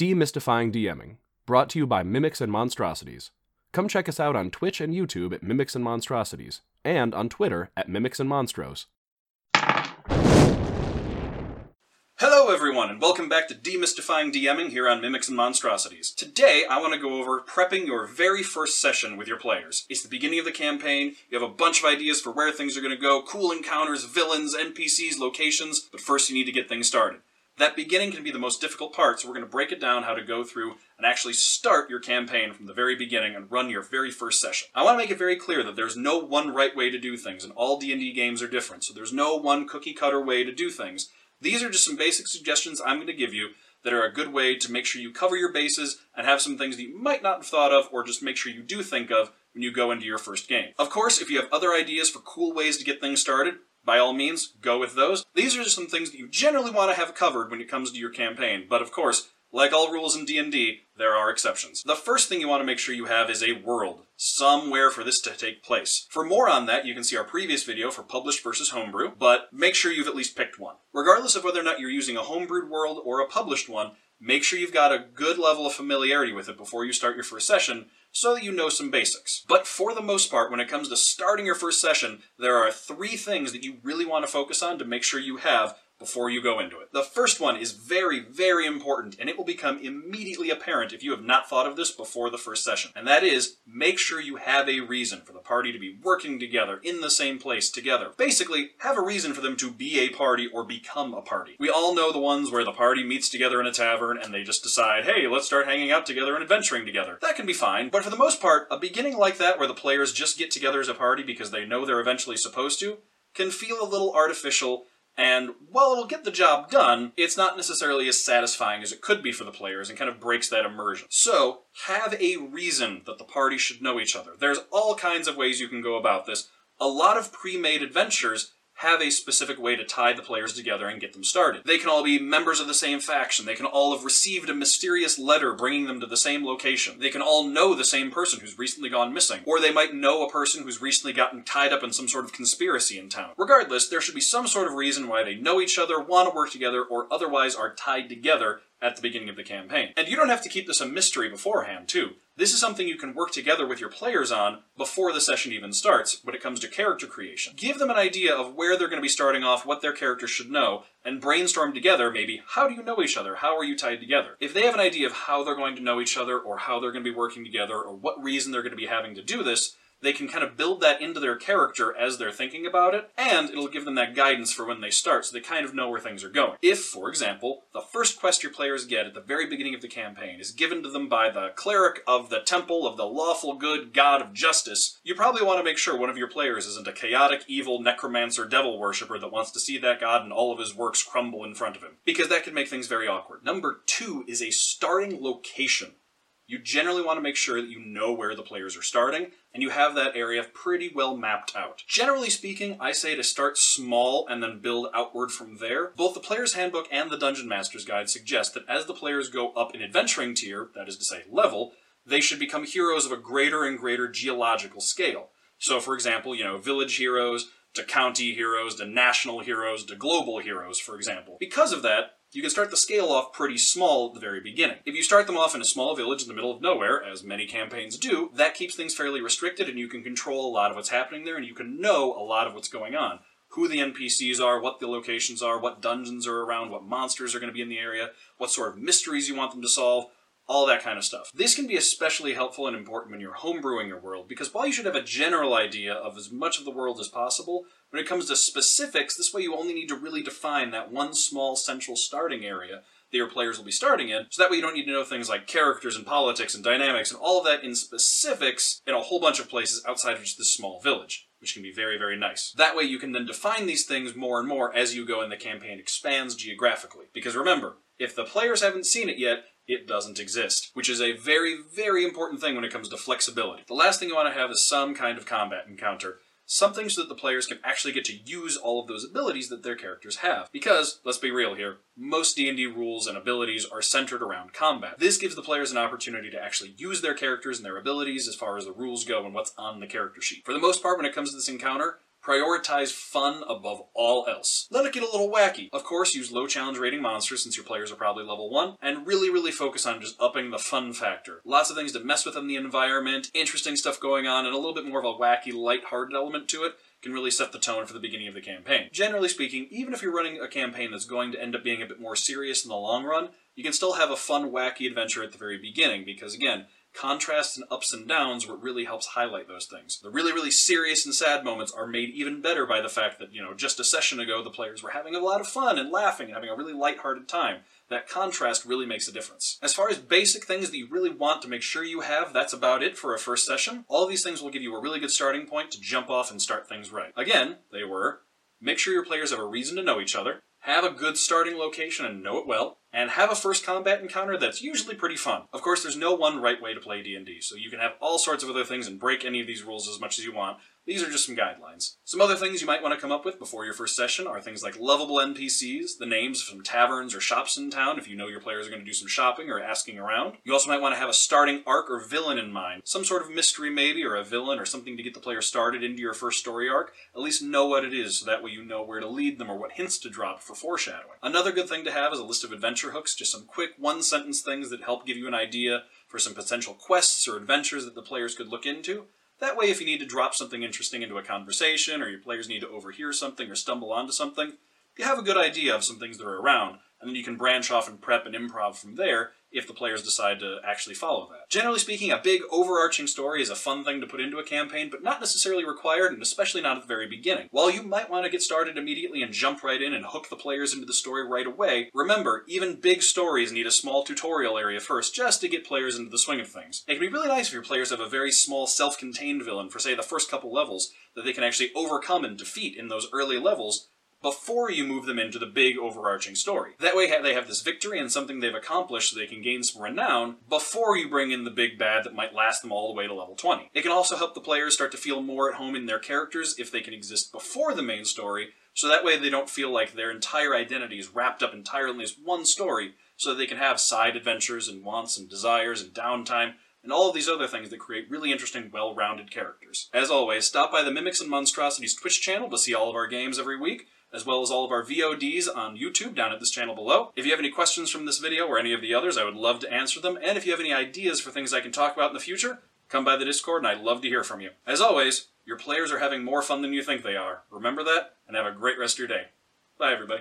Demystifying DMing, brought to you by Mimics and Monstrosities. Come check us out on Twitch and YouTube at Mimics and Monstrosities, and on Twitter at Mimics and Monstros. Hello, everyone, and welcome back to Demystifying DMing here on Mimics and Monstrosities. Today, I want to go over prepping your very first session with your players. It's the beginning of the campaign, you have a bunch of ideas for where things are going to go cool encounters, villains, NPCs, locations but first you need to get things started. That beginning can be the most difficult part, so we're going to break it down how to go through and actually start your campaign from the very beginning and run your very first session. I want to make it very clear that there's no one right way to do things, and all D&D games are different, so there's no one cookie cutter way to do things. These are just some basic suggestions I'm going to give you that are a good way to make sure you cover your bases and have some things that you might not have thought of or just make sure you do think of when you go into your first game. Of course, if you have other ideas for cool ways to get things started, by all means, go with those. These are some things that you generally want to have covered when it comes to your campaign, but of course, like all rules in D&D, there are exceptions. The first thing you want to make sure you have is a world, somewhere for this to take place. For more on that, you can see our previous video for published versus homebrew, but make sure you've at least picked one. Regardless of whether or not you're using a homebrewed world or a published one, make sure you've got a good level of familiarity with it before you start your first session, so that you know some basics. But for the most part, when it comes to starting your first session, there are three things that you really want to focus on to make sure you have before you go into it. The first one is very, very important, and it will become immediately apparent if you have not thought of this before the first session. And that is, make sure you have a reason for the party to be working together in the same place together. Basically, have a reason for them to be a party or become a party. We all know the ones where the party meets together in a tavern and they just decide, hey, let's start hanging out together and adventuring together. That can be fine, but for the most part, a beginning like that where the players just get together as a party because they know they're eventually supposed to can feel a little artificial and while it'll get the job done, it's not necessarily as satisfying as it could be for the players and kind of breaks that immersion. So, have a reason that the party should know each other. There's all kinds of ways you can go about this. A lot of pre made adventures have a specific way to tie the players together and get them started. They can all be members of the same faction. They can all have received a mysterious letter bringing them to the same location. They can all know the same person who's recently gone missing. Or they might know a person who's recently gotten tied up in some sort of conspiracy in town. Regardless, there should be some sort of reason why they know each other, want to work together, or otherwise are tied together at the beginning of the campaign. And you don't have to keep this a mystery beforehand, too. This is something you can work together with your players on before the session even starts when it comes to character creation. Give them an idea of where they're going to be starting off, what their characters should know, and brainstorm together maybe how do you know each other? How are you tied together? If they have an idea of how they're going to know each other, or how they're going to be working together, or what reason they're going to be having to do this, they can kind of build that into their character as they're thinking about it, and it'll give them that guidance for when they start so they kind of know where things are going. If, for example, the first quest your players get at the very beginning of the campaign is given to them by the cleric of the temple of the lawful good god of justice, you probably want to make sure one of your players isn't a chaotic, evil necromancer devil worshipper that wants to see that god and all of his works crumble in front of him, because that could make things very awkward. Number two is a starting location you generally want to make sure that you know where the players are starting and you have that area pretty well mapped out. Generally speaking, I say to start small and then build outward from there. Both the Player's Handbook and the Dungeon Master's Guide suggest that as the players go up in adventuring tier, that is to say level, they should become heroes of a greater and greater geological scale. So, for example, you know, village heroes to county heroes to national heroes to global heroes, for example. Because of that, you can start the scale off pretty small at the very beginning. If you start them off in a small village in the middle of nowhere, as many campaigns do, that keeps things fairly restricted and you can control a lot of what's happening there and you can know a lot of what's going on. Who the NPCs are, what the locations are, what dungeons are around, what monsters are going to be in the area, what sort of mysteries you want them to solve, all that kind of stuff. This can be especially helpful and important when you're homebrewing your world, because while you should have a general idea of as much of the world as possible, when it comes to specifics, this way you only need to really define that one small central starting area that your players will be starting in, so that way you don't need to know things like characters and politics and dynamics and all of that in specifics in a whole bunch of places outside of just this small village which can be very, very nice. That way you can then define these things more and more as you go and the campaign expands geographically. Because remember, if the players haven't seen it yet, it doesn't exist, which is a very, very important thing when it comes to flexibility. The last thing you want to have is some kind of combat encounter. Something so that the players can actually get to use all of those abilities that their characters have. Because, let's be real here, most D&D rules and abilities are centered around combat. This gives the players an opportunity to actually use their characters and their abilities as far as the rules go and what's on the character sheet. For the most part, when it comes to this encounter, Prioritize fun above all else. Let it get a little wacky. Of course, use low challenge rating monsters since your players are probably level 1, and really, really focus on just upping the fun factor. Lots of things to mess with in the environment, interesting stuff going on, and a little bit more of a wacky, light-hearted element to it can really set the tone for the beginning of the campaign. Generally speaking, even if you're running a campaign that's going to end up being a bit more serious in the long run, you can still have a fun, wacky adventure at the very beginning, because again, contrasts and ups and downs what really helps highlight those things. The really, really serious and sad moments are made even better by the fact that, you know, just a session ago the players were having a lot of fun and laughing and having a really light-hearted time. That contrast really makes a difference. As far as basic things that you really want to make sure you have, that's about it for a first session. All these things will give you a really good starting point to jump off and start things right. Again, they were make sure your players have a reason to know each other, have a good starting location and know it well, and have a first combat encounter that's usually pretty fun. Of course, there's no one right way to play D&D, so you can have all sorts of other things and break any of these rules as much as you want. These are just some guidelines. Some other things you might want to come up with before your first session are things like lovable NPCs, the names of some taverns or shops in town if you know your players are going to do some shopping or asking around. You also might want to have a starting arc or villain in mind. Some sort of mystery maybe, or a villain, or something to get the player started into your first story arc. At least know what it is, so that way you know where to lead them or what hints to drop for foreshadowing. Another good thing to have is a list of adventure hooks, just some quick one-sentence things that help give you an idea for some potential quests or adventures that the players could look into. That way, if you need to drop something interesting into a conversation, or your players need to overhear something or stumble onto something, you have a good idea of some things that are around, and then you can branch off and prep and improv from there if the players decide to actually follow that. Generally speaking, a big overarching story is a fun thing to put into a campaign, but not necessarily required, and especially not at the very beginning. While you might want to get started immediately and jump right in and hook the players into the story right away, remember, even big stories need a small tutorial area first just to get players into the swing of things. It can be really nice if your players have a very small self-contained villain for say the first couple levels that they can actually overcome and defeat in those early levels before you move them into the big overarching story. That way they have this victory and something they've accomplished so they can gain some renown before you bring in the big bad that might last them all the way to level 20. It can also help the players start to feel more at home in their characters if they can exist before the main story, so that way they don't feel like their entire identity is wrapped up entirely in this one story, so that they can have side adventures and wants and desires and downtime and all of these other things that create really interesting, well-rounded characters. As always, stop by the Mimics and Monstrosities Twitch channel to see all of our games every week, as well as all of our VODs on YouTube down at this channel below. If you have any questions from this video or any of the others, I would love to answer them, and if you have any ideas for things I can talk about in the future, come by the Discord and I'd love to hear from you. As always, your players are having more fun than you think they are. Remember that, and have a great rest of your day. Bye, everybody.